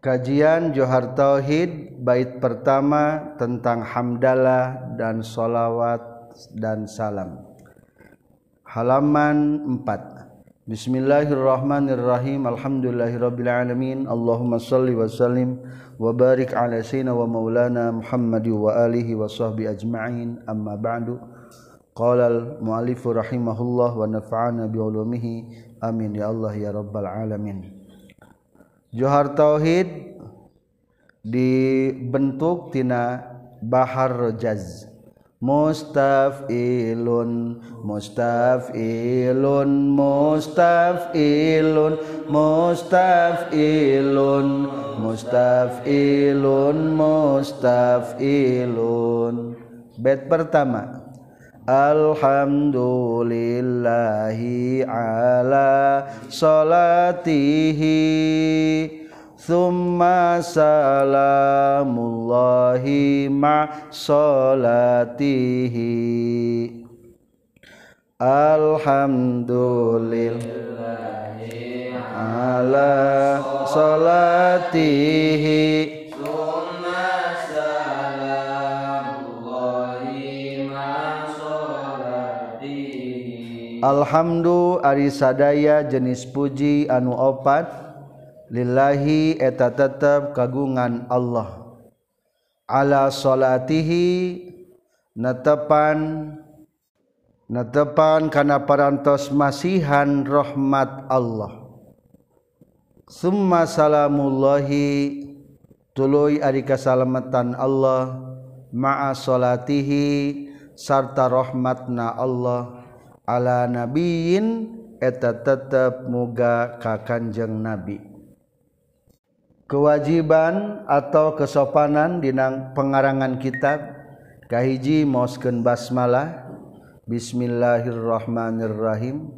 Kajian Johar Tauhid bait pertama tentang hamdalah dan solawat dan salam. Halaman 4. Bismillahirrahmanirrahim. Alhamdulillahirabbil alamin. Allahumma shalli wa sallim wa barik ala sayyidina wa maulana Muhammad wa alihi wa sahbi ajma'in. Amma ba'du. Qala al-mu'allif rahimahullah wa nafa'ana bi ulumihi. Amin ya Allah ya rabbal alamin. Johar Tauhid dibentuk tina Bahar Jaz mustafilun mustafilun mustafilun mustafilun mustafilun mustafilun. Bait pertama. Alhamdulillahi ala salatihi. Thumma salamullahi ma salatihi. Alhamdulillahi ala salatihi Alhamdu Ari sadaya jenis puji anu opat. Lillahi eta tetap kagungan Allah. Ala salatihi netepan netepan kana parantos masihan rahmat Allah. Summa salamullahi tuluy ari kasalametan Allah. Ma'a salatihi sarta rahmatna Allah. ala nabiin eta tetap muga ka kanjeng nabi. Kewajiban atau kesopanan dinang pengarangan kitab kahiji mosken basmalah Bismillahirrahmanirrahim.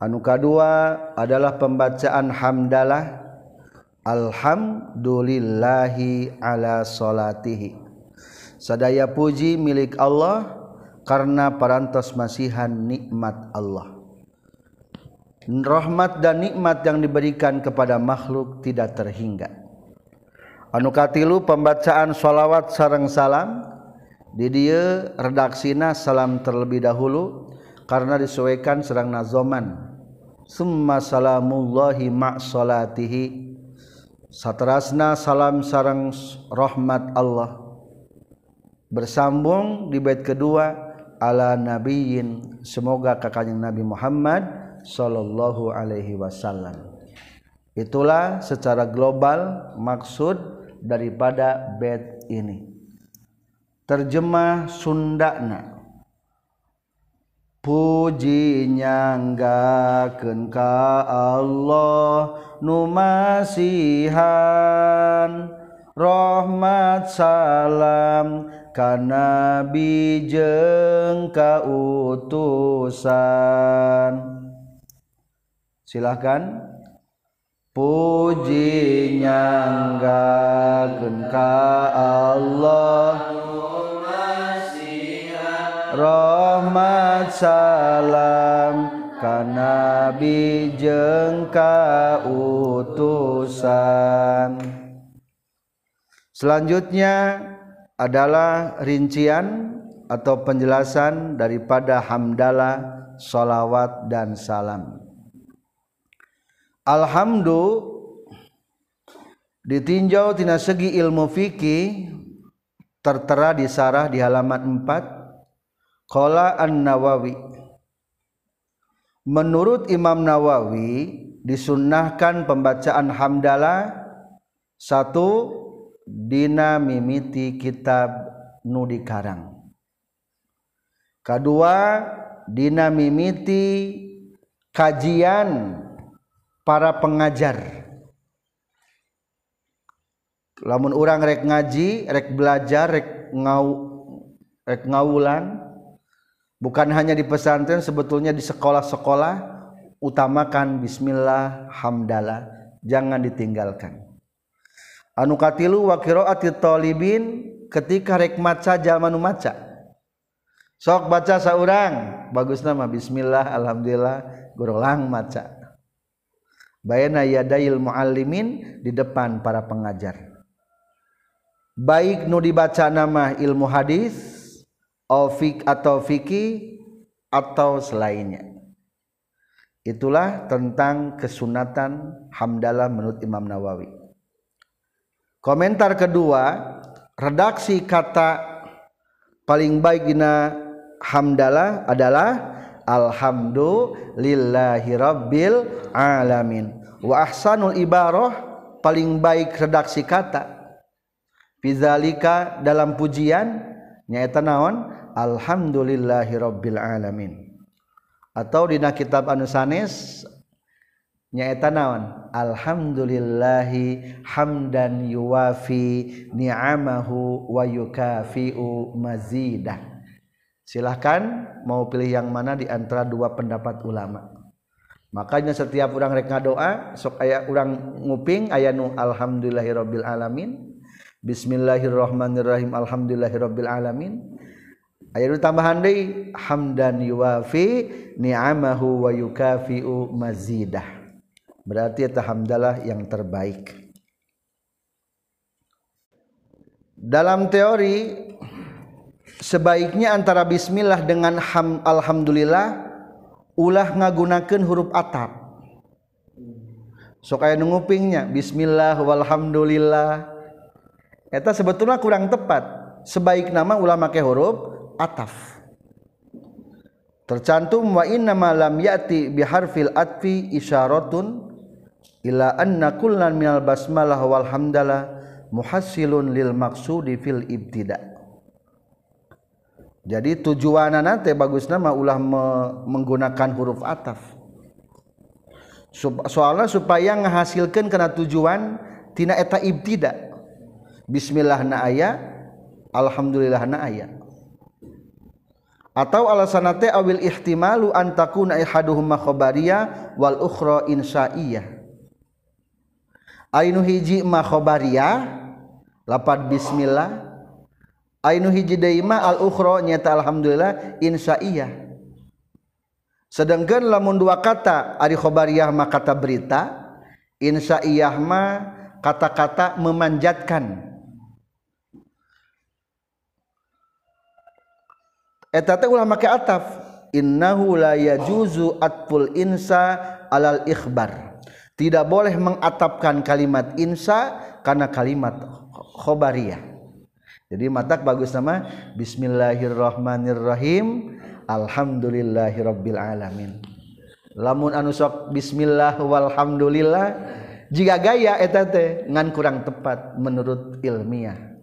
Anu kadua adalah pembacaan hamdalah Alhamdulillahi ala salatihi. Sadaya puji milik Allah karena parantos masihan nikmat Allah. Rahmat dan nikmat yang diberikan kepada makhluk tidak terhingga. Anu katilu pembacaan sholawat sarang salam di dia redaksina salam terlebih dahulu karena disesuaikan serang nazoman. Summa salamullahi ma salatihi satrasna salam sarang rahmat Allah bersambung di bait kedua ala nabiyin semoga kakaknya Nabi Muhammad sallallahu alaihi wasallam. Itulah secara global maksud daripada bed ini. Terjemah Sundana puji nyanggakeun ka Allah numasihan rahmat salam kana bijeng kautusan. Silahkan. Puji nyanggakeun ka Allah. Rahmat salam. Kana bijeng kautusan. Selanjutnya adalah rincian atau penjelasan daripada hamdalah, salawat dan salam. Alhamdulillah ditinjau tina segi ilmu fikih tertera di sarah di halaman 4 qala an-nawawi menurut Imam Nawawi disunnahkan pembacaan hamdalah satu Dina mimiti kitab nudi Karang kedua Dina mimiti kajian para pengajar. Lamun orang rek ngaji rek belajar rek ngau rek ngawulan bukan hanya di pesantren sebetulnya di sekolah-sekolah utamakan bismillah hamdalah jangan ditinggalkan anu katilu wa talibin ketika rek maca jalma nu maca. Sok baca saurang. Bagus nama bismillah alhamdulillah gorolang maca. Bayana yadail muallimin di depan para pengajar. Baik nu dibaca nama ilmu hadis ofik atau fikih atau selainnya. Itulah tentang kesunatan hamdalah menurut Imam Nawawi. Komentar kedua redaksi kata paling baik dina hamdalah adalah Alhamdulillahirobbil alamin. Waahsanul ibaoh paling baik redaksi kata. Fizalika dalam pujian nyaeta naon? Alhamdulillahirobbil alamin. Atau dina kitab anusanes nyaeta naon? Alhamdulillahi hamdan yuwafi ni'amahu wa yukafi'u mazidah. Silahkan mau pilih yang mana di antara dua pendapat ulama. Makanya setiap orang reka doa sok aya orang nguping aya nu alhamdulillahirabbil alamin. Bismillahirrahmanirrahim alhamdulillahirabbil alamin. Aya nu tambahan deui hamdan yuwafi ni'amahu wa yukafi'u mazidah berarti eta hamdalah yang terbaik. Dalam teori sebaiknya antara bismillah dengan ham, alhamdulillah ulah ngagunakan huruf atap so kayak nungupingnya bismillah walhamdulillah. Eta sebetulnya kurang tepat. Sebaik nama ulah make huruf ataf tercantum wa inna ma lam yati biharfil atfi isyaratun ila anna kullan minal basmalah walhamdalah muhassilun lil maksudi fil ibtida' jadi tujuan nanti bagus nama ulah menggunakan huruf ataf. Soalnya supaya menghasilkan karena tujuan tina eta ibtida. Bismillah na aya alhamdulillah na aya. Atau alasan teh awil ihtimalu an takuna ihaduhuma khabariyah wal ukhra insya'iyah ainu hiji ma khabariyah lapad bismillah Ainu hiji daima al ukhra nyata alhamdulillah insya'iyah. Sedangkan lamun dua kata ari khobariyah mah kata berita, insya'iyah mah kata-kata memanjatkan. Eta teh ulah make ataf. Innahu la yajuzu atful insa alal ikhbar. Tidak boleh mengatapkan kalimat insa karena kalimat khobariyah. jadi mata bagus nama Bismillahirrohmanirrohim Alhamdulillahirobbil alamin. Lamun anusok Bismillahwalhamdulillah jika gaya ngan kurang tepat menurut ilmiah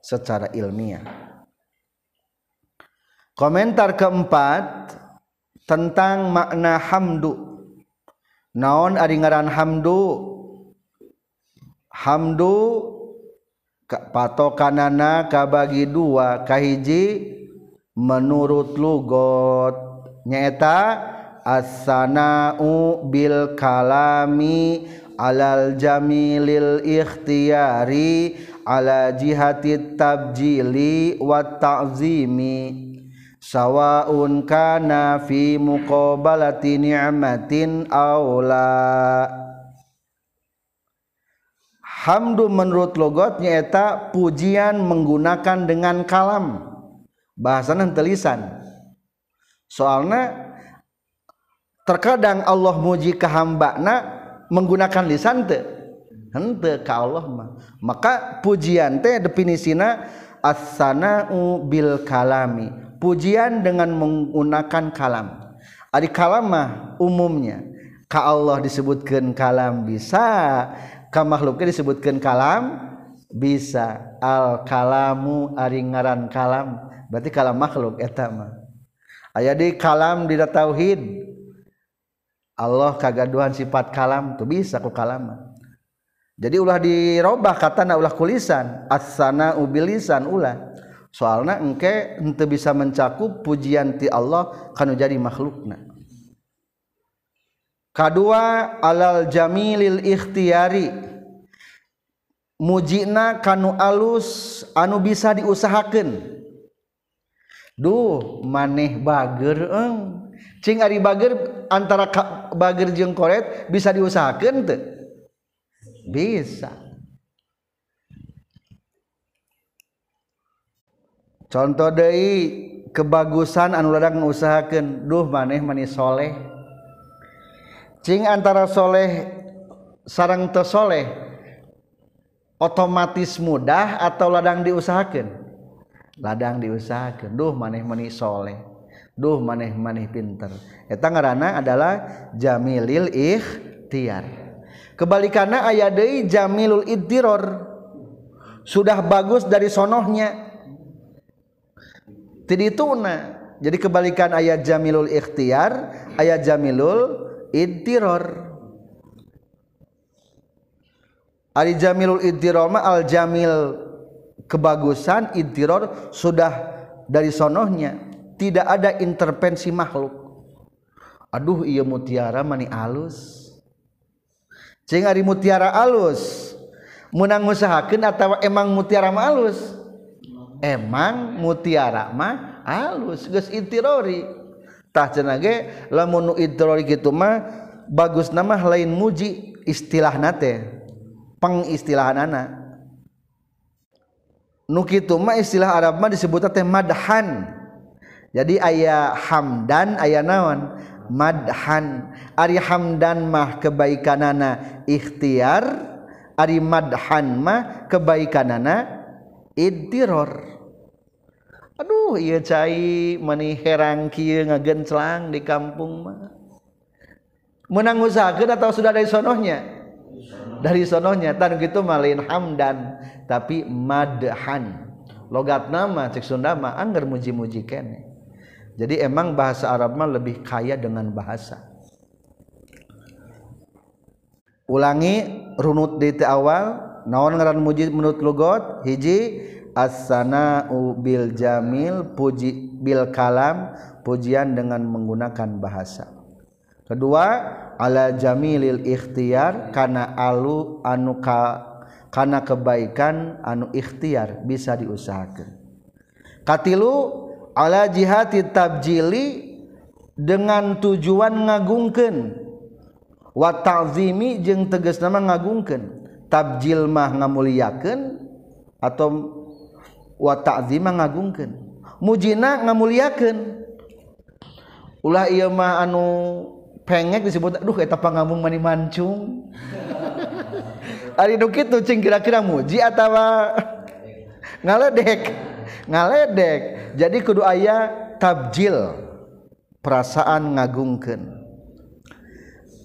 secara ilmiah. Komentar keempat tentang makna hamdu naon ari ngaran hamdu? Hamdu patokanana kabagi dua kahiji menurut lugot. Nyata asana'u bil kalami alal jamilil ikhtiyari ala jihati tabjili wa ta'zimi. Sawaun kana fi muqabalati ni'matin aula Hamdu menurut logotnya eta pujian menggunakan dengan kalam. Bahasa telisan. Soalnya terkadang Allah muji ke hamba na menggunakan lisan te hente ke Allah mah. Maka pujian teh definisina as-sana'u bil kalami pujian dengan menggunakan kalam. Ari kalam mah umumnya. Ka Allah disebutkan kalam bisa makhluknya disebutkan kalam bisa. Al-kalamu aringaran kalam. Berarti kalam makhluk etama aya di kalam di tauhid Allah kagaduhan sifat kalam tuh bisa ku kalam jadi ulah dirobah kata na ulah kulisan. Asana ubilisan ulah soalnya engke ente bisa mencakup pujian ti Allah kanu jadi makhlukna. Kedua alal jamilil ikhtiari mujina kanu alus anu bisa diusahakan duh maneh bager eng. Cing ari bager antara bager jeung koret bisa diusahakan teh? Bisa. Contoh dari kebagusan anu ladang usahakan duh maneh manisholeh Cing antara Sholeh sarang tersoleh otomatis mudah atau ladang diusahakan ladang diusahakan duh maneh-manisholeh duh maneh-maneh pinter. Eta ngaranna adalah jamilil ikhtiar. Kebalikannya deui jamilul iddiror sudah bagus dari sonohnya tidituna jadi kebalikan ayat jamilul ikhtiar ayat jamilul iddiror Ari jamilul iddiror ma al jamil kebagusan iddiror sudah dari sonohnya. Tidak ada intervensi makhluk. Aduh iya mutiara mani alus. Cing ari mutiara alus. Menang usahakeun atau emang mutiara mah alus emang mutiara mah alus geus intirori tah cenah ge lamun intirori kitu mah bagus nama lain muji istilahna teh pengistilahanana. Nu kitu mah istilah Arab mah disebutna teh madhan. Jadi aya hamdan aya naon? Madhan. Ari hamdan mah kebaikanana ikhtiar ari madhan mah kebaikanana iddiror aduh iya cai mani herang ngagenclang di kampung mah. Menang usahakeun atau sudah dari sonohnya? Dari sonohnya tan gitu malin hamdan tapi madhan. Logat nama cek Sunda mah anggar muji-muji kene. Jadi emang bahasa Arab mah lebih kaya dengan bahasa. Ulangi runut di awal naon ngaran muji menurut lugot hiji asana bil jamil puji bil kalam pujian dengan menggunakan bahasa. Kedua ala jamilil ikhtiar karena alu anu ka, karena kebaikan anu ikhtiar bisa diusahakan. Katilu ala jihati tabjili dengan tujuan ngagungkeun. Wa ta'zimi jeung tegas nama ngagungkeun. tabjil mah ngamuliakeun atau wa ta'zima ngagungkeun. Mujina ngamuliakeun. Ulah ieu mah anu pengek disebut aduh eta pangamung mani mancung ari nu kitu cing kira-kira muji atawa ngaledek ngaledek. Jadi kudu aya tabjil perasaan ngagungkeun.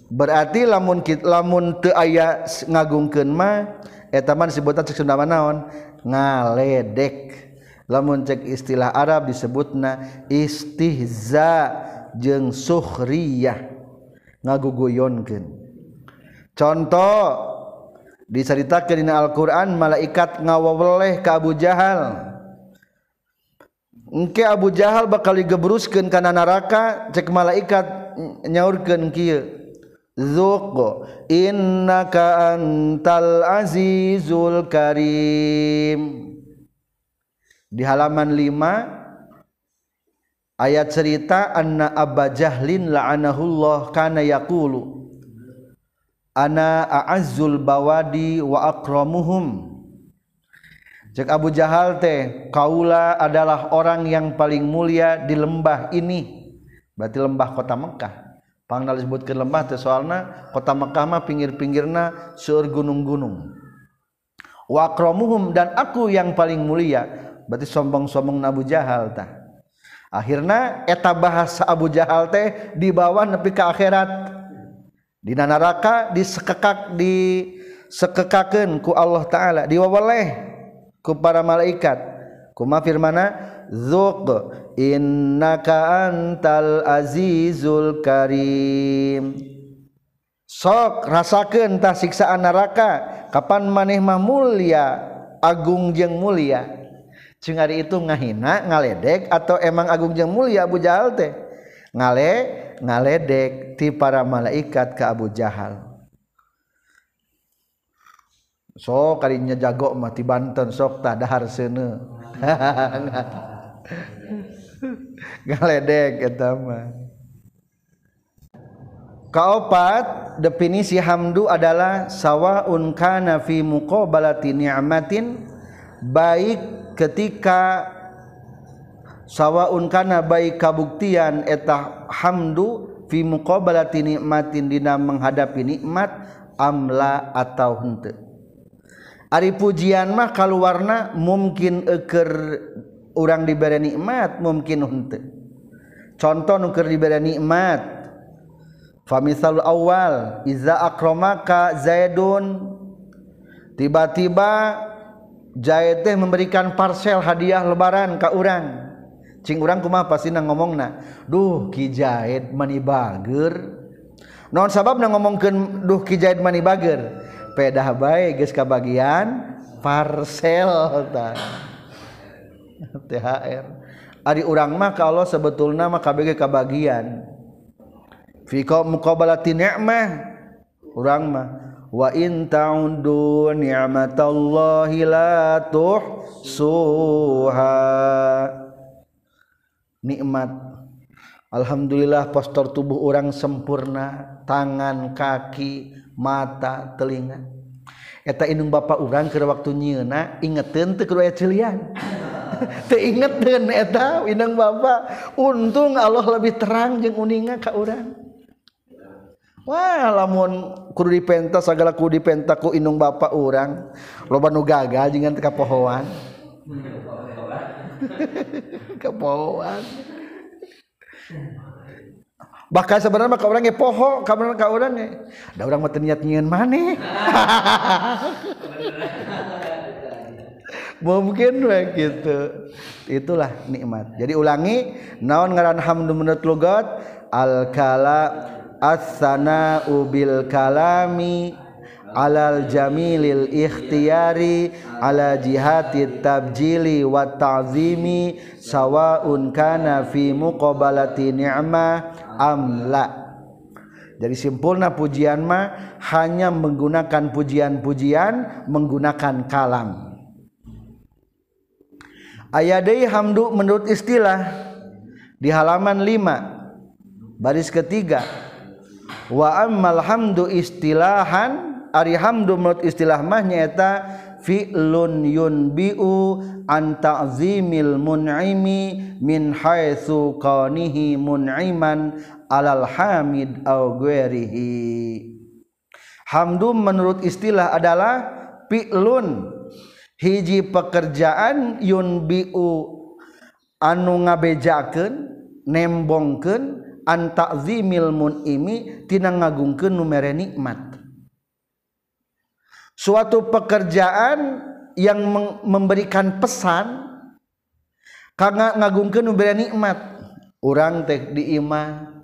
berarti lamun lamun te aya ngagungkeun mah eta mah disebutna cek Sunda naon ngaledek. Lamun cek istilah Arab disebutna istihza jeung sukhriyah ngaguguyonkeun contoh diceritakeun dina Al-Qur'an malaikat ngawaweleh ke Abu Jahal. Engke Abu Jahal bakal digebruskeun kana neraka cek malaikat nyaurkeun kieu. Zuq. Innaka antal azizul karim. Di halaman 5 ayat cerita anna Abba Jahlin la'anahullah kana yaqulu ana a'azzul bawadi wa akramuhum. Cek Abu Jahal teh kaula adalah orang yang paling mulia di lembah ini. Berarti lembah kota Mekah pangkal disebutkan lembah teh soalna kota Mekkah mah pinggir-pinggirna seueur gunung-gunung. Wa akramuhum dan aku yang paling mulia berarti sombong-sombong Abu Jahal tah. Akhirna eta bahasa Abu Jahal teh dibawa nepi ke akhirat. Di neraka disekekak di sekekakeun ku Allah taala diwaweleh ku para malaikat. Kuma firmana Zuq innaka antal azizul karim. Sok rasakeun tah siksaan neraka. Kapan maneh mah mulia? Agung jeung mulia. Jeung hari itu ngahina ngaledek atau emang agung jeung mulia Abu Jahal teh? Ngale ngaledek ti para malaikat ke Abu Jahal. So kalinya jago mati Banten sok tak dahar sene. ngaledek eta mah. Kaopat definisi hamdu adalah sawaun kana fi muqabalati ni'matin baik ketika sawaun kana baik kabuktian eta hamdu fi muqabalati nikmatin dina menghadapi nikmat amla atau henteu. Ari pujian mah kaluarna mungkin eker orang diberi nikmat mungkin henteu contoh nuker diberi nikmat famisal awal iza akromaka zaidun tiba-tiba Zaid teh memberikan parcel hadiah lebaran ke urang. Cing urang kumaha ngomong ngomongna duh ki Zaid mani bager. Non sabab na ngomongkeun duh ki Zaid mani bager? Pedah bae geus kabagian parcel tah THR Ari urang mah kalau sebetul nama KBG kebagian Fiko mukabalati ni'mah. Urang mah Wa in ta'udu ni'matallahi la tuhsuha. Nikmat. Alhamdulillah postur tubuh orang sempurna Tangan, kaki, mata, telinga. Eta inung bapak orang ke waktu nyena ingetin teu kudu aya cilian. ingetun eta Winang Bapak untung Allah lebih terang jeung uninga ka urang. Wah lamun kudu dipenta segala kudu dipenta ku inung bapak orang loba nu gagal jangan teka pohoan. Kepohoan bahkan sebenarnya kau orangnya poho kamu kau orangnya, ada orang mau niat nyian mana? mungkin begitu itulah nikmat. Jadi ulangi naon ngaran hamdu menurut lugat? Al kala as-sana ubil kalami alal jamilil ikhtiyari ala jihati tabjili wa ta'zimi sawaun kana fi muqabalati ni'mah am la. Jadi simpulna pujian mah hanya menggunakan pujian-pujian menggunakan kalam ayadai hamdu menurut istilah di halaman 5 baris ketiga. Wa ammal hamdu istilahan Arihamdu menurut istilah mahnyata fi'lun yunbi'u an ta'zimil mun'imi min haitsu qanihi mun'iman alal hamid au ghairihi. Hamdu menurut istilah adalah fi'lun hiji pekerjaan Yun Biu anu ngabejaken nembongken antakzimilmun munimi tina ngagungke numere nikmat. Suatu pekerjaan yang memberikan pesan karena ngagungke numere nikmat. Orang teh di imah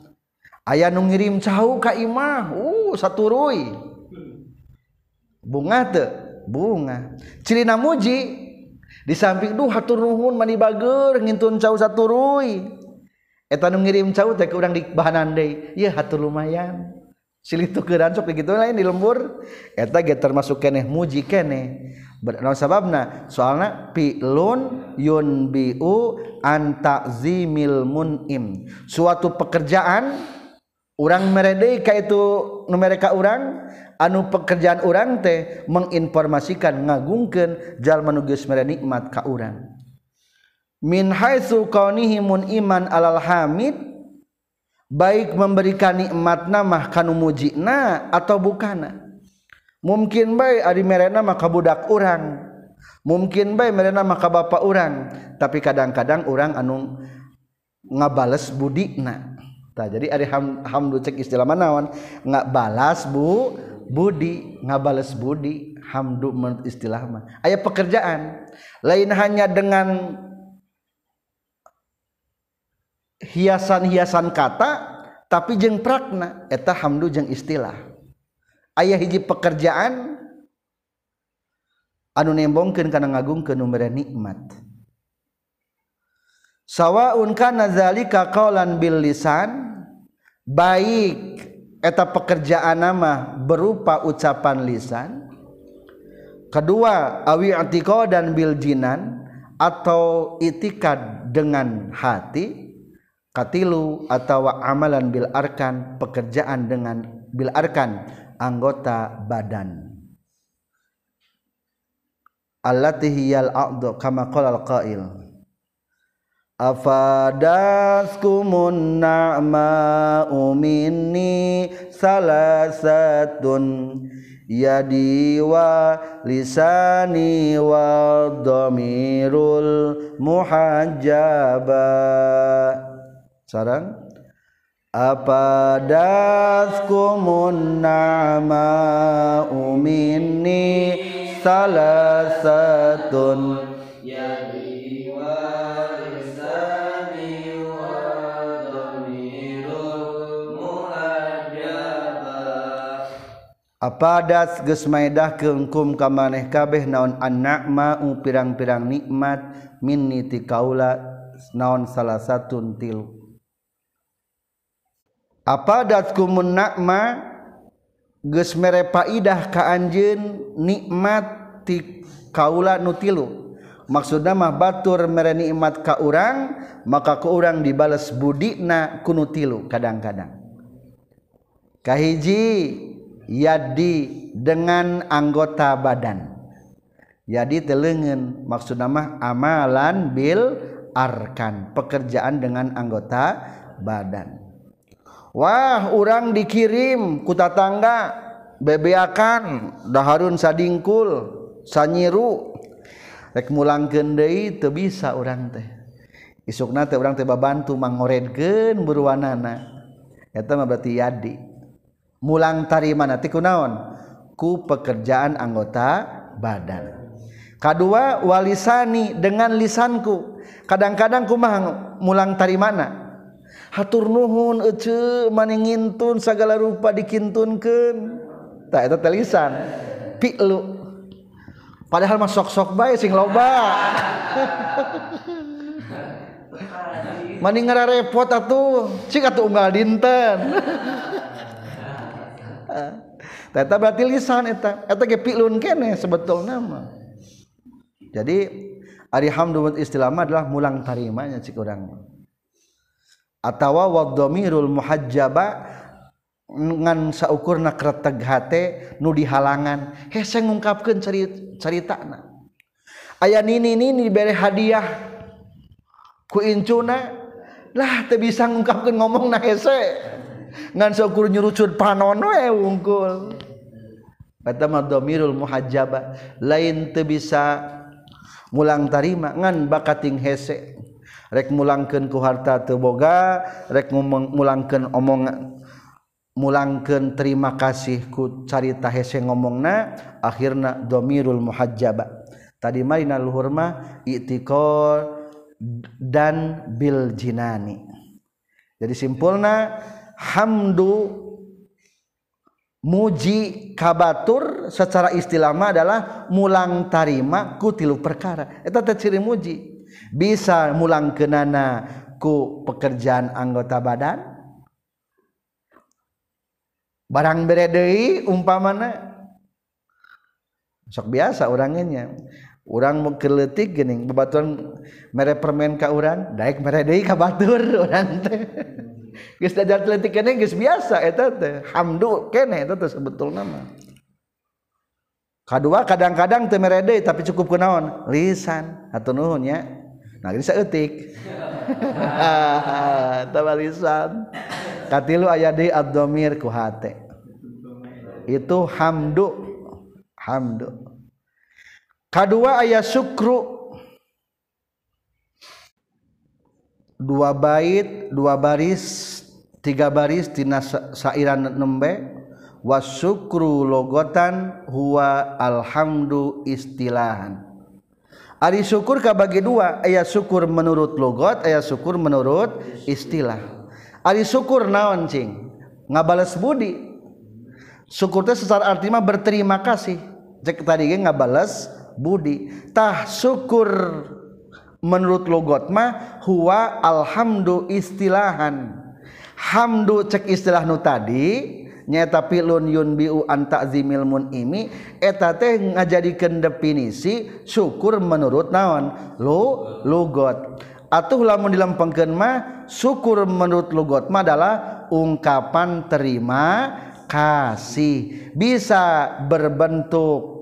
ayah nu ngirim cahu ka imah uh saturui. Bunga teh. bunga. Cirina muji. Di samping duh hatur nuhun mani bager ngintun cau saturuy eta nu ngirim cau teh ke urang di bahanan deui ieu hatur lumayan. Silih tukeran sok gitu lain di lembur. Eta ge termasuk keneh muji keneh. Bernaun sababna? Soalna pilun yunbiu antakzimil munim. Suatu pekerjaan urang merede ka itu nu mereka urang anu pekerjaan orang teh menginformasikan ngagungken jal menuges mere nikmat ka urang. Min haitsu kaunihimun iman alal hamid baik memberikan nikmat nama kanu mujina atau bukana. Mungkin baik ari merena maka budak orang mungkin baik merena maka bapak orang tapi kadang-kadang orang anu ngabales budina Nah, jadi ada ham, hamdu cek istilah manawan nggak balas bu Budi ngabales Budi hamdu menurut istilah mah. Aya pekerjaan. Lain hanya dengan hiasan-hiasan kata tapi jeng prakna. Eta hamdu jeng istilah. Ayah hiji pekerjaan anu nembongkeun kana ngagungkeun nu nikmat. Sawaun kana zalika qaulan bil lisan baik eta pekerjaan nama berupa ucapan lisan. Kedua awi dan bil jinan atau itikad dengan hati. Katilu atau amalan bil arkan pekerjaan dengan bil arkan anggota badan. Allati hiyal a'dhu kama al-qail afadaskumun na'ma'u minni salasatun yadi wa lisani wa dhamirul muhajjaba. Sarang? Apa nama umini salasatun Kapadat gesmaidah keungkum kamaneh kabeh naon anakma ung pirang-pirang nikmat minni ti kaula naon salah satun tilu. Apadat kumun nakma geus merepaidah ka anjeun nikmat ti kaula nu tilu. Maksudna mah batur mere nikmat ka urang maka ku urang dibales budina kunu tilu kadang-kadang. Kahiji yadi dengan anggota badan. Jadi telengen maksud nama amalan bil arkan pekerjaan dengan anggota badan. Wah orang dikirim kuta tangga bebeakan daharun sadingkul sanyiru. Rek mulang kendei teu bisa orang teh. Isukna teh orang teh babantu mangoredkeun buruanana eta mah berarti yadi. mulang tarima na kunaon ku pekerjaan anggota badan. Kedua walisani dengan lisanku. Kadang-kadang kumaha mulang tarimana hatur nuhun ece maningintun segala rupa dikintunkeun. Tak eta lisan. Pilu padahal mah sok-sok bae sing loba. Maning repot atuh. Cik atuh unggal dinten. Tata berarti lisan eta eta ge pilun kene sebetulna mah. Jadi ari hamdu wal istilama adalah mulang tarimanya cik urang. Atawa wadhamirul muhajjaba ngan saukurna kreteg hate nu dihalangan hese ngungkapkeun cerita caritana. Aya nini nini bere hadiah ku incuna lah teu bisa ngungkapkeun ngomongna hese. ngan syukur nyurucut panon we wungkul. Kata mah dhamirul muhajjaba lain teu bisa mulang tarima ngan bakating hese. Rek mulangkeun ku harta teu boga rek mulangkeun omongan mulangkeun terima kasih ku carita hese ngomongna akhirna domirul muhajjaba. Tadi marina luhur mah itikor dan bil jinani. Jadi simpulna hamdu muji kabatur secara istilahma adalah mulang tarima ku tilu perkara. Eta teh ciri muji. Bisa mulang kenana ku pekerjaan anggota badan? Barang bere deui umpamana? Sok biasa orangnya orang mau keletik gini bebatuan mere permen ka urang daek mere deui ka batur urang teh. geus dajar atletik kene geus biasa eta teh hamdu kene eta teh sebetulna mah kadua kadang-kadang teu meredei tapi cukup kunaon lisan atau nuhun nya nah geus eutik tah lisan. Katilu aya di abdomir ku hate. Itu hamdu. Hamdu. Kadua aya syukru dua bait dua baris tiga baris tina sairan nembe. Wasyukru logotan huwa alhamdu istilahan. Ari syukur kabagi dua ayat syukur menurut logot ayat syukur menurut istilah. Ari syukur naon cing? Ngabales budi. Syukur teh secara arti mah berterima kasih. Cek tadi ge ngabales budi. Tah syukur menurut logot mah huwa alhamdu istilahan. Hamdu cek istilah nu tadi nyata pilun yun biu antakzimil mun ini eta teh ngajadikeun definisi syukur menurut naon? Lu lugot. Atuh lamun dilempengkeun mah syukur menurut lugot mah adalah ungkapan terima kasih. Bisa berbentuk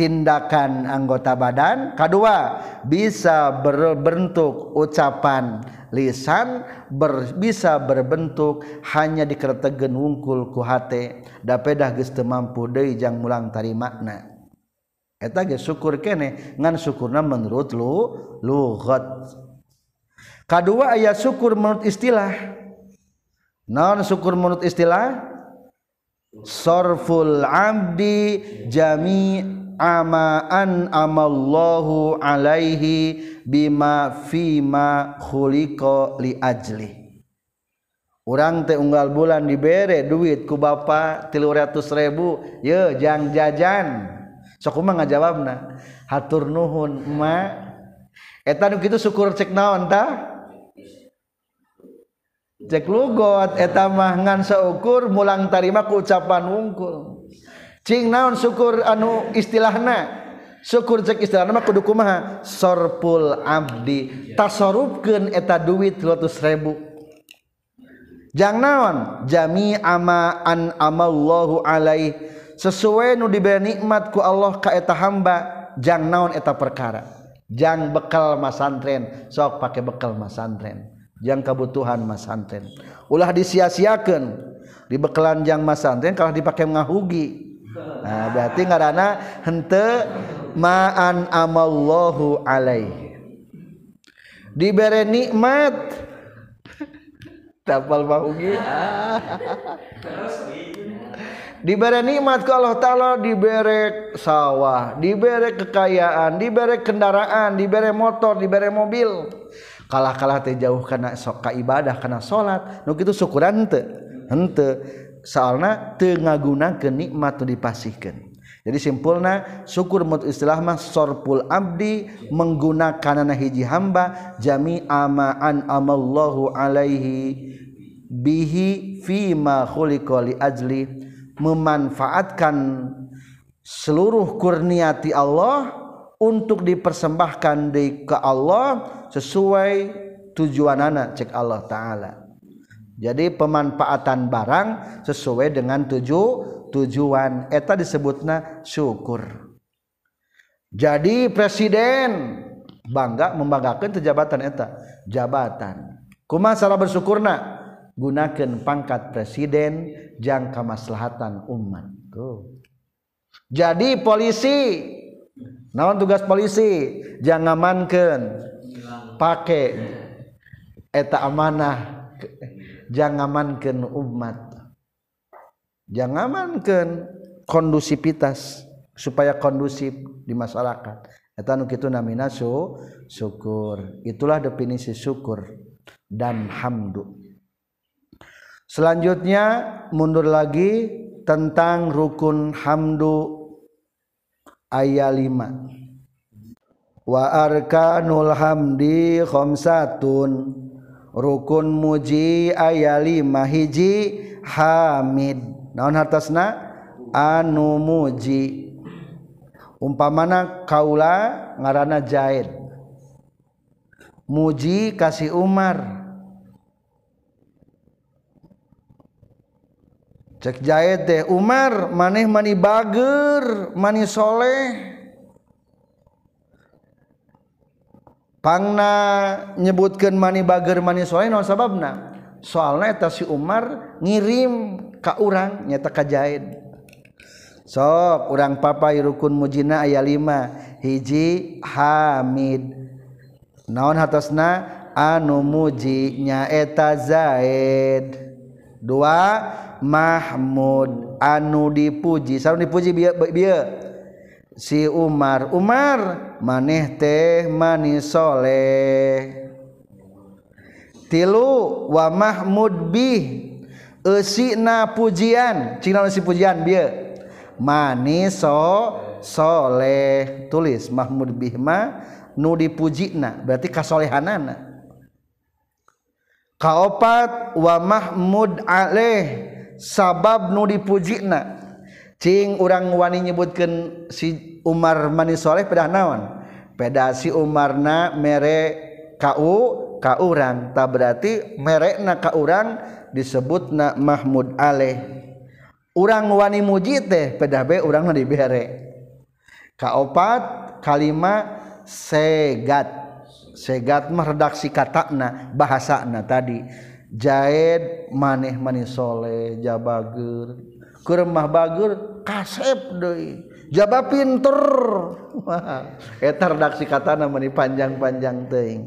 tindakan anggota badan. Kedua bisa berbentuk ucapan lisan ber, bisa berbentuk hanya dikretegen wungkul ku hate da pedah geus teu mampu deui jang mulang tari makna. Eta ge syukur kene ngan syukurna menurut lu lughat kadua aya syukur menurut istilah. Naon syukur menurut istilah? Sorful abdi jami amaan amallahu alaihi bima fima khuliqa li ajli Orang teh unggal bulan dibere duit ku bapa tilu ratus ribu, ye jang jajan. Sok kumah ngajawabna, hatur nuhun ma. Eta nu kitu syukur cek naon ta? Cek lugot eta mah ngan seukur mulang tarima ku ucapan wungkul. cing naon syukur anu istilahna? Syukur cek istilah nama kudu kumaha? Sorpul abdi. Tasorupkeun eta duit 300.000 Jang naon? Jami ama an amallahu alai sesuai nu diberi nikmat ku Allah ka eta hamba jang naon eta perkara? Jang bekal masantren sok pakai bekal masantren jang kebutuhan masantren ulah disia-siakeun. Dibekalan jang masantren kalau dipakai ngahugi nah, berarti ngaranna hente ma'an amallahu alaihi. Dibere nikmat. Tapal mahugi diberi nikmat ke Allah Ta'ala diberi sawah diberi kekayaan diberi kendaraan diberi motor diberi mobil. Kalah-kalah teh jauh karena sok ibadah karena sholat. Nu itu syukuran hente hente soalna tengahguna kenikmat dipasihkan jadi simpulna syukur mut istilah mah sorpul abdi menggunakan anak hiji hamba jami amaan amallahu alaihi bihi fima khuliqa li ajli memanfaatkan seluruh kurniati Allah untuk dipersembahkan di ke Allah sesuai tujuan anak cek Allah taala jadi pemanfaatan barang sesuai dengan tuju tujuan. Eta disebutna syukur. Jadi presiden bangga membanggakan jabatan eta. Jabatan. Kuma salah bersyukurna? Gunakan pangkat presiden jangka maslahatan umat. Tuh. Jadi polisi naon tugas polisi? Jangan manken pakai eta amanah. Janganmankan umat. Janganmankan kondusivitas supaya kondusif di masyarakat. Itu naminasu syukur. Itulah definisi syukur dan hamdu. Selanjutnya mundur lagi tentang rukun hamdu. Ayat 5 wa arkanul hamdi khamsatun rukun muji ayalima hiji Hamid. Naon hartasna? Anu muji. Umpamana kaula ngarana Zaid muji kasih Umar. Cek Zaid teh Umar maneh mani bager mani soleh. pangna nyebutkan mani bager mani soleh non sababna? Soalnya eta si Umar ngirim ka urang nyata ka Zaid sok urang papa rukun mujina ayat lima. Hiji Hamid. Naon hatasna? Anu muji nyaeta Zaid. Dua Mahmud. Anu dipuji. Sarung dipuji bieu bieu si Umar Umar maneh teh manisholeh tilu wa Mahmud bi Esina pujian. Cina si pujian dia manis so soleh. Tulis Mahmud Bihma nu dipujina berarti kasolehanana kaopat wa Mahmud aleh sabab nu dipujina cing orang wani nyebutkan si Umar manisholeh pedah naon? Pedasi Umarna mere kau kaurang. Tak berarti merek merekna kaurang disebut na Mahmud Aleh. Urang wani muji teh pedah be urang na dibere. Kaopat kalima segat. Segat meredaksi katakna bahasana tadi. Jahit maneh manis soleh jabagur kurmah bagur kasep deui. jaba pinter. Eta etardaksi katana meni panjang-panjang teuing.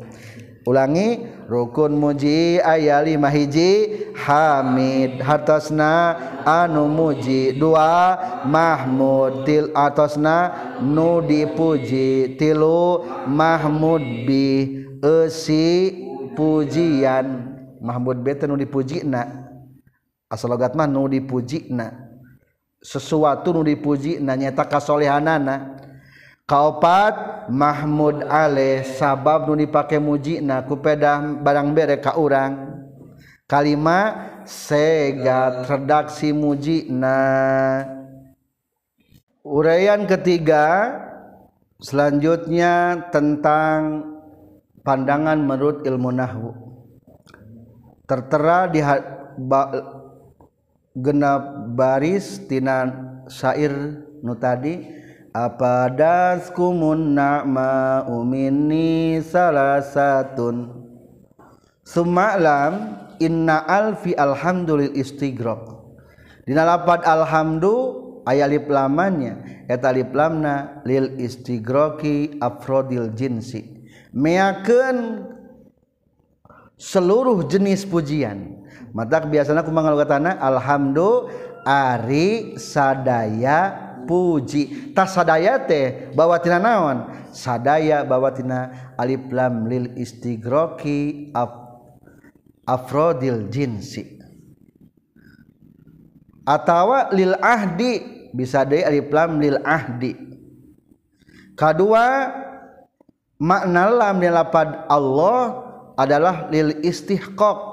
Ulangi rukun muji aya lima hiji Hamid hartosna anu muji dua Mahmud til atosna nu dipuji tilu Mahmud bi esi pujian. Mahmud bete nu dipuji na. Asal logat mah nu dipuji na. Sesuatu nu dipuji na nyata kasolehanana. Kaopat Mahmud Ale sabab nu dipakai muji na kupeda barang bere ka urang. Kalima segat redaksi muji na uraian ketiga selanjutnya tentang pandangan menurut ilmu nahwu. Tertera di genap baris tina syair nu tadi apa daskumun na'ma umini salah satun? Sumalam inna alfi alhamdulil istigrok dina lapad alhamdu aya lip lamanya. Eta lip lamna lil istigroki afrodil jinsi. Meakeun seluruh jenis pujian. Mata biasanya kumaha katana alhamdu ari sadaya puji. Tasadaya teh bawa tina naon? Sadaya bawa tina alif lam lil istigroki af, afrodil jinsi. Atawa lil ahdi bisa deui alif lam lil ahdi. Kedua makna lam di lapad Allah adalah lil istihqaq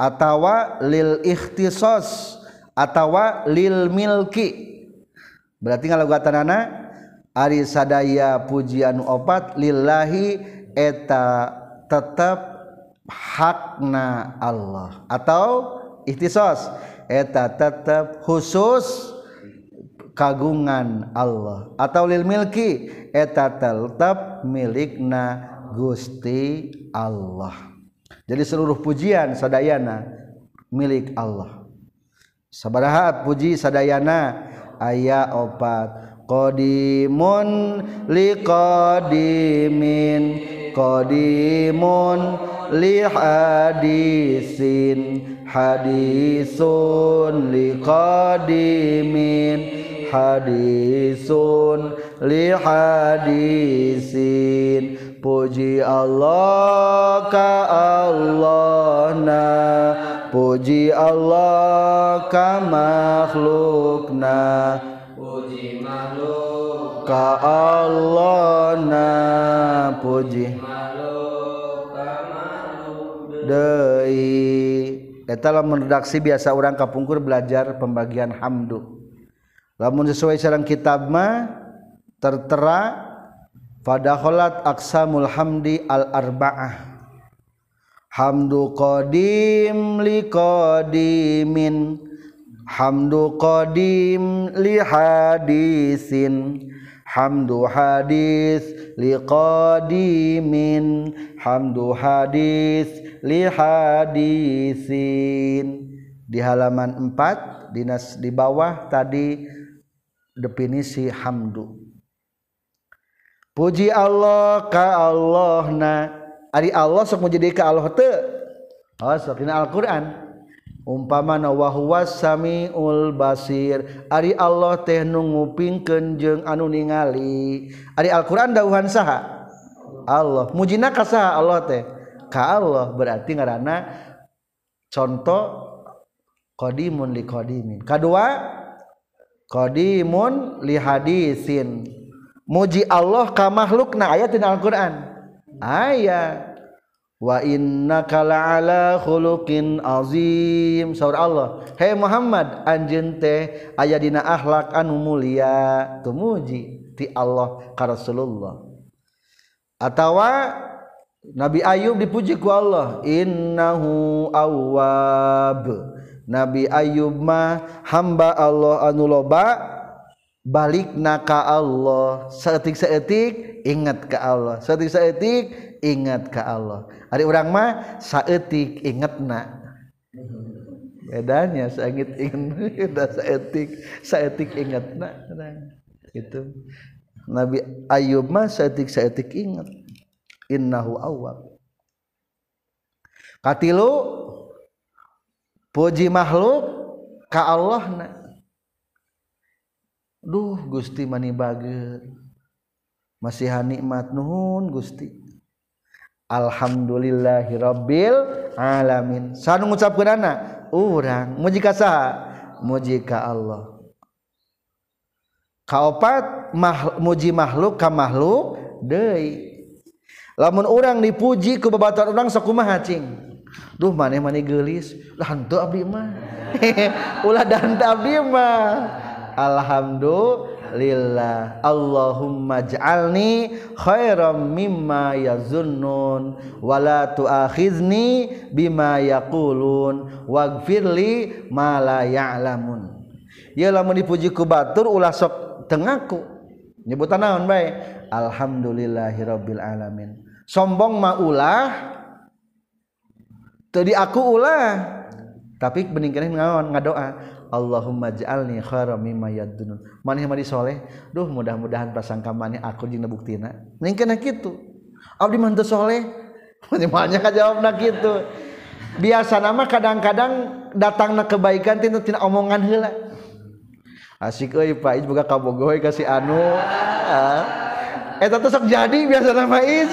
atawa lil ikhtisos atawa lil milki. Berarti ngalogatanana ari sadaya pujian opat lillahi eta tetap hakna Allah. Atau ikhtisos eta tetap khusus kagungan Allah. Atau lil milki eta tetap milikna Gusti Allah. jadi seluruh pujian sadayana milik Allah. Sabaraha puji sadayana aya opat. Qadimun liqadimin qadimun li hadisin hadisun liqadimin hadisun li hadisin. Puji Allah ka Allah na puji Allah ka makhlukna. Puji makhluk ka Allah na puji deui eta lamun redaksi biasa orang kapungkur belajar pembagian hamdu. Lamun sesuai sareng kitab mah tertera fadakhalat aqsamul hamdi al arba'ah Hamdu qadim li qadimin. Hamdu qadim li hadisin. Hamdu hadis li qadimin. Hamdu hadis li hadisin. Di halaman 4 dinas di bawah tadi definisi hamdu Puji Allah ka Allah na Ari Allah sok menjadi ka Allah te Oh sok dina Al-Quran. Umpama na huwa sami'ul basir. Ari Allah teh nu ngupingkeun jeung anu ningali. Ari Al-Quran dawuhan saha? Allah. Mujina ka saha Allah teh? Ka Allah. Berarti ngaranna Contoh Qadimun li qadimin. Kadua Qadimun li hadisin. muji Allah ka makhlukna ayat dina Al-Qur'an. Aya wa innaka la'ala khuluqin azim. Saur Allah hei Muhammad anjeun teh aya dina akhlak anu mulia. Tumuji ti Allah ka Rasulullah. Atawa Nabi Ayub dipuji ku Allah innahu awwab. Nabi Ayub mah hamba Allah anu loba balik naka Allah. Seetik seetik ingat ke Allah. Seetik seetik ingat ke Allah. Hari orang mah saetik ingat na bedanya seangit ingat saetik. Saetik ingat na itu Nabi Ayub mah saetik-saetik ingat. Innahu awab katilu puji makhluk ka Allah na Duh Gusti mani bager. Masih nikmat nuhun Gusti. Alhamdulillahirabbil alamin. Sanu ngucapkeun anak urang. Muji ka saha? Muji ka Allah. Kaopat mah, muji makhluk ka makhluk deui. Lamun orang dipuji ku babatuan orang sakumaha cing Duh maneh mani geulis. Lah henteu abdi mah. Ulah dan abdi mah. Alhamdulillah. Allahumma ja'alni khairam mimma yazunnun wala tu'akhizni bima yaqulun waghfirli ma la ya'lamun. Ya lamun dipuji ku batur ulah sok tengaku. Nyebutan naon baik alhamdulillahirabbil alamin. Sombong mah ulah tadi aku ulah. Tapi bening ngaon ngadoa Allahumma ja'alni khairan mimma yaddunun maneh mah soleh? Duh mudah-mudahan prasangka maneh aku jeung buktina ning kana kitu. Abdi mah teu soleh? Maneh ka jawabna kitu. Biasa nama kadang-kadang datangna kebaikan tina tina omongan heula. Asik euy Pak Ij boga kabogoh kasih anu. Ah. Eta teh sok jadi biasa nama Ij.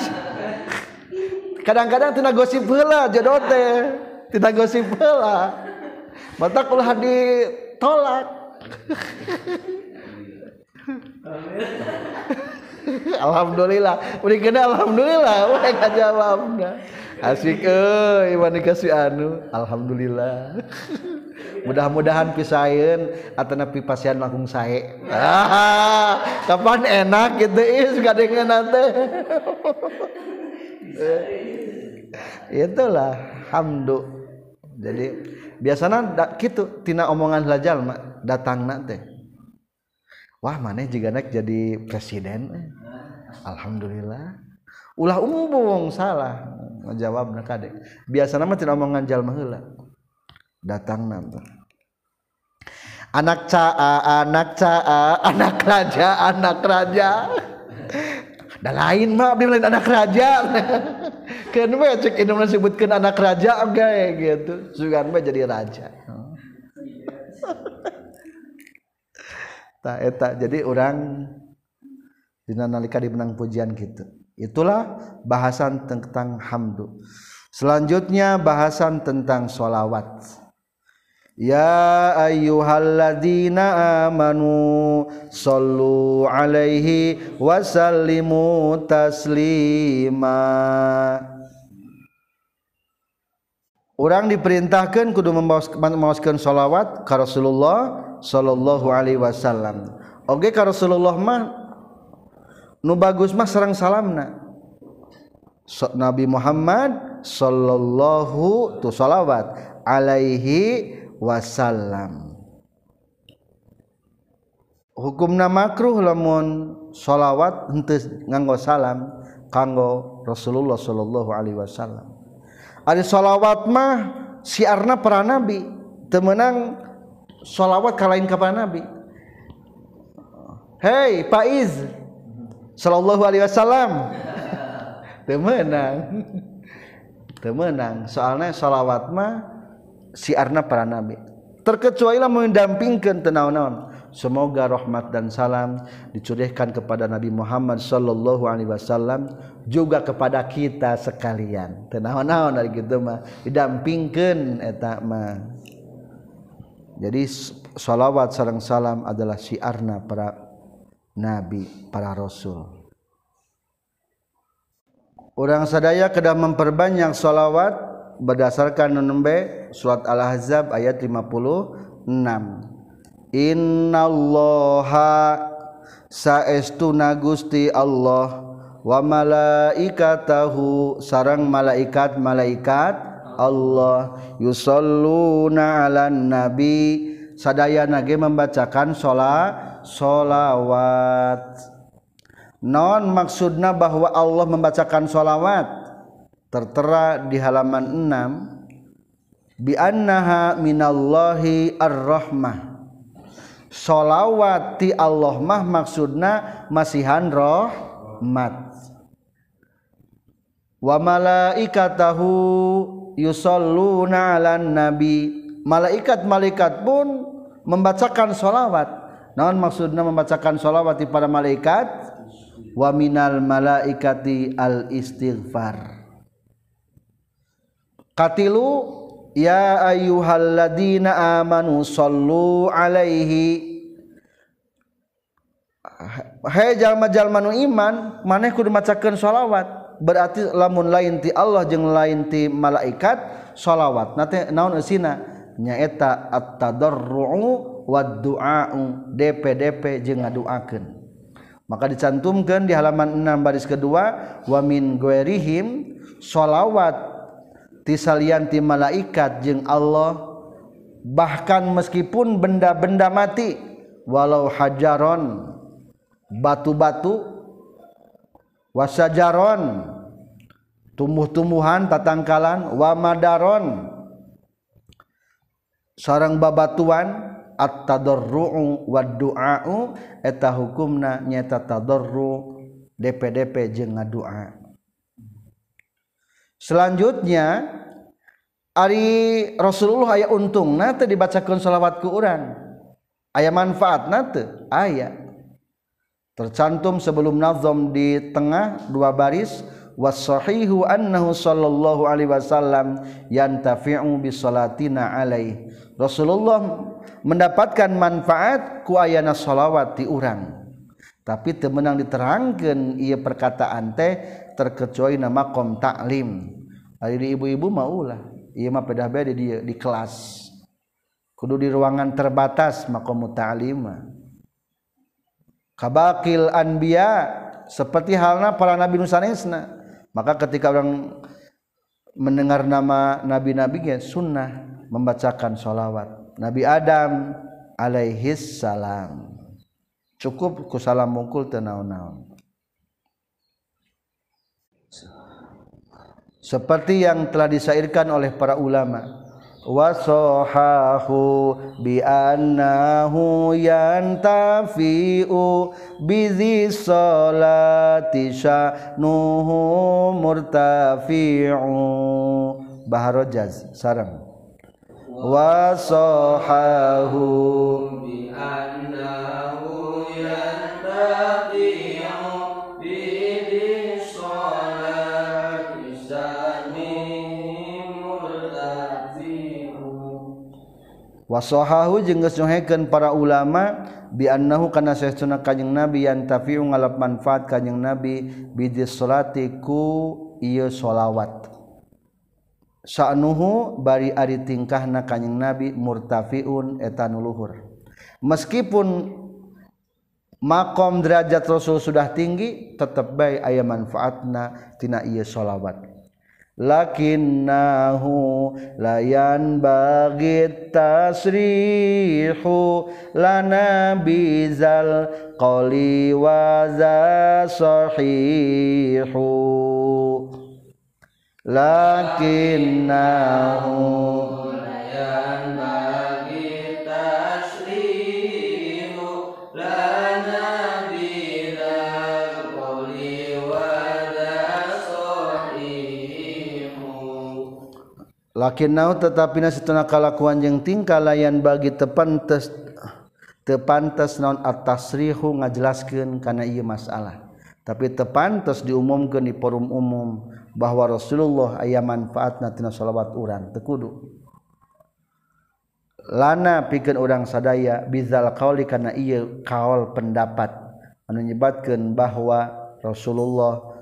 Kadang-kadang tina gosip heula jodoh teh. Tina gosip heula. Mata ulah ditolak Alhamdulillah. Udah kena Alhamdulillah. Wah kajawabna asik euy mani kasih anu. Alhamdulillah. Mudah-mudahan pisain atau napi pasien langsung saya ah, kapan enak gitu is dengan nanti itulah hamdu. Jadi biasanya gitu tina omongan lajal datang nanti wah mana jika naik jadi presiden alhamdulillah. Ulah umbung salah menjawab nak kadek. Biasa nama tidak omongan jalma heula. Datang nanti anak caa anak caa anak raja anak raja dan lain mah abdi lain anak raja. Kan we cek Indonesia sebutkan anak raja kayak gitu. Sugan mah jadi raja. Tak eta jadi orang dina nalika dimenang pujian gitu. Itulah bahasan tentang hamdu. Selanjutnya bahasan tentang sholawat Ya ayyuhalladzina amanu sallu alaihi wasallimu taslima. Orang diperintahkan kudu membawakan salawat ke Rasulullah sallallahu alaihi wasallam. Oke okay, ke Rasulullah mah nu bagus mah serang salamna. Nabi Muhammad sallallahu tu salawat alaihi Wasallam hukum namakruh lamun sholawat hentes nganggo salam kanggo Rasulullah Shallallahu Alaihi Wasallam. Ada sholawat mah siarna para nabi temenang sholawat kalain kapan nabi. Hei Faiz Sallallahu alaihi wasallam. Temenang Temenang Soalnya salawat mah siarna para nabi. Terkecuali mendampingkan tenaun-naun semoga rahmat dan salam dicurahkan kepada Nabi Muhammad sallallahu alaihi wasallam juga kepada kita sekalian. Tenaun-naun dari gitu mah didampingkan eta mah. Jadi salawat sareng salam adalah siarna para nabi para rasul. Orang sadaya kedah memperbanyak salawat berdasarkan nunembe surat Al-Ahzab ayat 56 Innallaha saestuna Gusti Allah wa malaikatahu sarang malaikat-malaikat Allah yusalluna 'alan nabi. Sadayana ge membacakan salat solawat non maksudna bahwa Allah membacakan solawat tertera di halaman 6 bi annaha minallahi ar-rahmah. Sholawat ti Allah mah maksudna masihan rahmat. Wa malaikatahu yusalluna 'alan nabi. Malaikat-malaikat pun membacakan sholawat naon maksudnya membacakan sholawat para malaikat? Wa minal malaikati al istighfar katilu ya ayyuhalladzina amanu sallu alaihi. Hai jalma-jalma nu iman maneh kudu macakeun sholawat. Berarti lamun lain ti Allah jeung lain ti malaikat sholawat. Nate naon eusina? Nyaeta at-tadarru'u wad du'a'u DP-DP jeung ngaduakeun. Maka dicantumkan di halaman 6 baris kedua wa min ghairihim sholawat. tisalianti malaikat jeung Allah bahkan meskipun benda-benda mati walau hajaron batu-batu wasajaron tumbuh-tumbuhan tatangkalan wamadaron sarang babatuan at-tadarru'u wad-du'a'u eta hukumna nyata tadarru DPDP jeung ngadua. Selanjutnya ari Rasulullah aya untung nate dibacakeun salawat ku urang. Aya manfaat nate aya. Tercantum sebelum nazam di tengah dua baris wasahihu annahu sallallahu alaihi wasallam yantafi'u bi salatina alaihi Rasulullah mendapatkan manfaat ku ayana salawat di urang. Tapi teu meunang diterangkeun ieu perkataan teh terkecuali nama kom taklim ari ibu-ibu mah ulah ieu mah pedah bade di di kelas. Kudu di ruangan terbatas makom ta'lim kabakil anbiya seperti halnya para nabi nusanesna maka ketika orang mendengar nama nabi-nabi ya sunnah membacakan sholawat. Nabi Adam alaihis salam cukup ku salam mungkul tenaun-naun seperti yang telah disairkan oleh para ulama. Wasohahu bi annahu yantafi'u bizi salati nuhu murtafi'u. Baharojaz sarang. Wasohahu bi wasohahu jenggesnyoheken para ulama biannahu kana sesuna kanjeng nabi yang tafiu ngalap manfaat kanjeng nabi bidis solati ku iya solawat. Sa'nuhu bari ari tingkahna kanjeng nabi murtafiun etanuluhur meskipun makom derajat rasul sudah tinggi tetap baik ayat manfaatna tina iya solawat. Lakinnahu layan bagi tasrihu lana bizal qali waza sahihu. Lakinnahu lakin na tetapi na setengah kalakuan yang tingkah layan bagi tepantes tepantes non atasrihu ngajelaskan karena ia masalah. Tapi tepantes diumumkan di forum umum bahwa Rasulullah ayah manfaat natina salawat urang tekudu lana pikeun urang sadaya bizal qauli kana ieu kaul pendapat anu nyebatkeun bahwa Rasulullah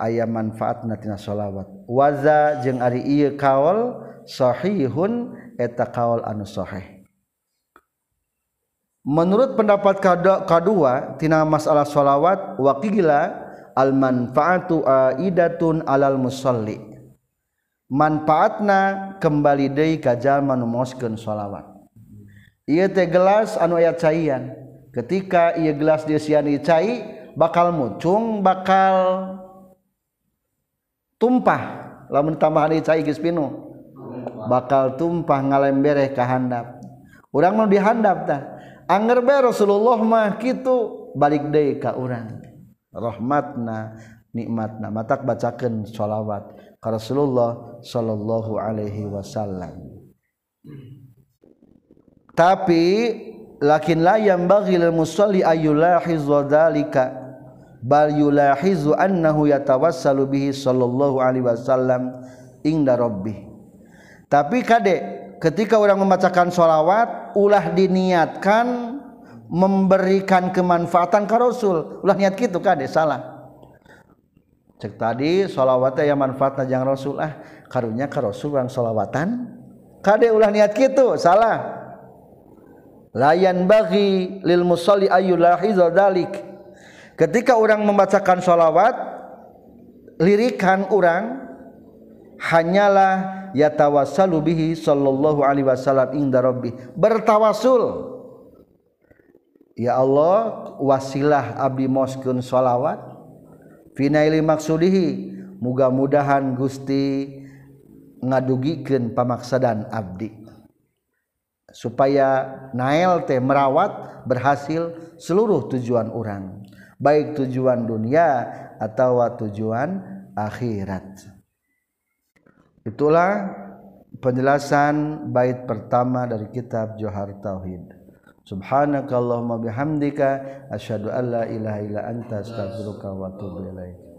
aya manfaat natina sholawat waza jeung ari ieu kaol sahihun eta kaol anu sahih. Menurut pendapat kedua tina masalah sholawat waqila al manfaatu aidatun alal musalli. Manfaatna kembali deui ka jalma nu moskeun sholawat ieu teh gelas anu aya caian. Ketika ieu gelas diasiani cai bakal mucung bakal tumpah. Lamun tambahan cai geus bakal tumpah ngalembereh ka handap. Urang mau dihandap tah. Anger bae Rasulullah mah kitu balik deui ka urang. Rahmatna nikmatna. Matak bacakeun shalawat ka Rasulullah sallallahu alaihi wasallam. Tapi lakin la yanbaghi lil musalli ayulahizu dzalika bal yulahizu annahu yatawassalu bihi sallallahu alaihi wasallam inda rabbih. Tapi kade ketika orang membacakan sholawat ulah diniatkan memberikan kemanfaatan ke Rasul. Ulah niat gitu kade salah. Cek tadi sholawatnya yang manfaatnya jangan Rasul. Ah karunya ke Rasul yang sholawatan? Kade ulah niat gitu salah. Layan bagi lil musalli ayulahiza dalik ketika orang membacakan sholawat lirikan orang hanyalah yatawassalu bihi sallallahu alaihi wasallam inda rabbih. Bertawasul. Ya Allah wasilah abdi moskeun sholawat. Finaili maksudihi muga-mudahan Gusti ngadugikeun pamaksadan abdi. Supaya nail teh merawat berhasil seluruh tujuan orang baik tujuan dunia atau tujuan akhirat. Itulah penjelasan bait pertama dari kitab Johar Tauhid. Subhanakallahumma bihamdika asyhadu an la ilaha illa anta astaghfiruka wa atubu ilaik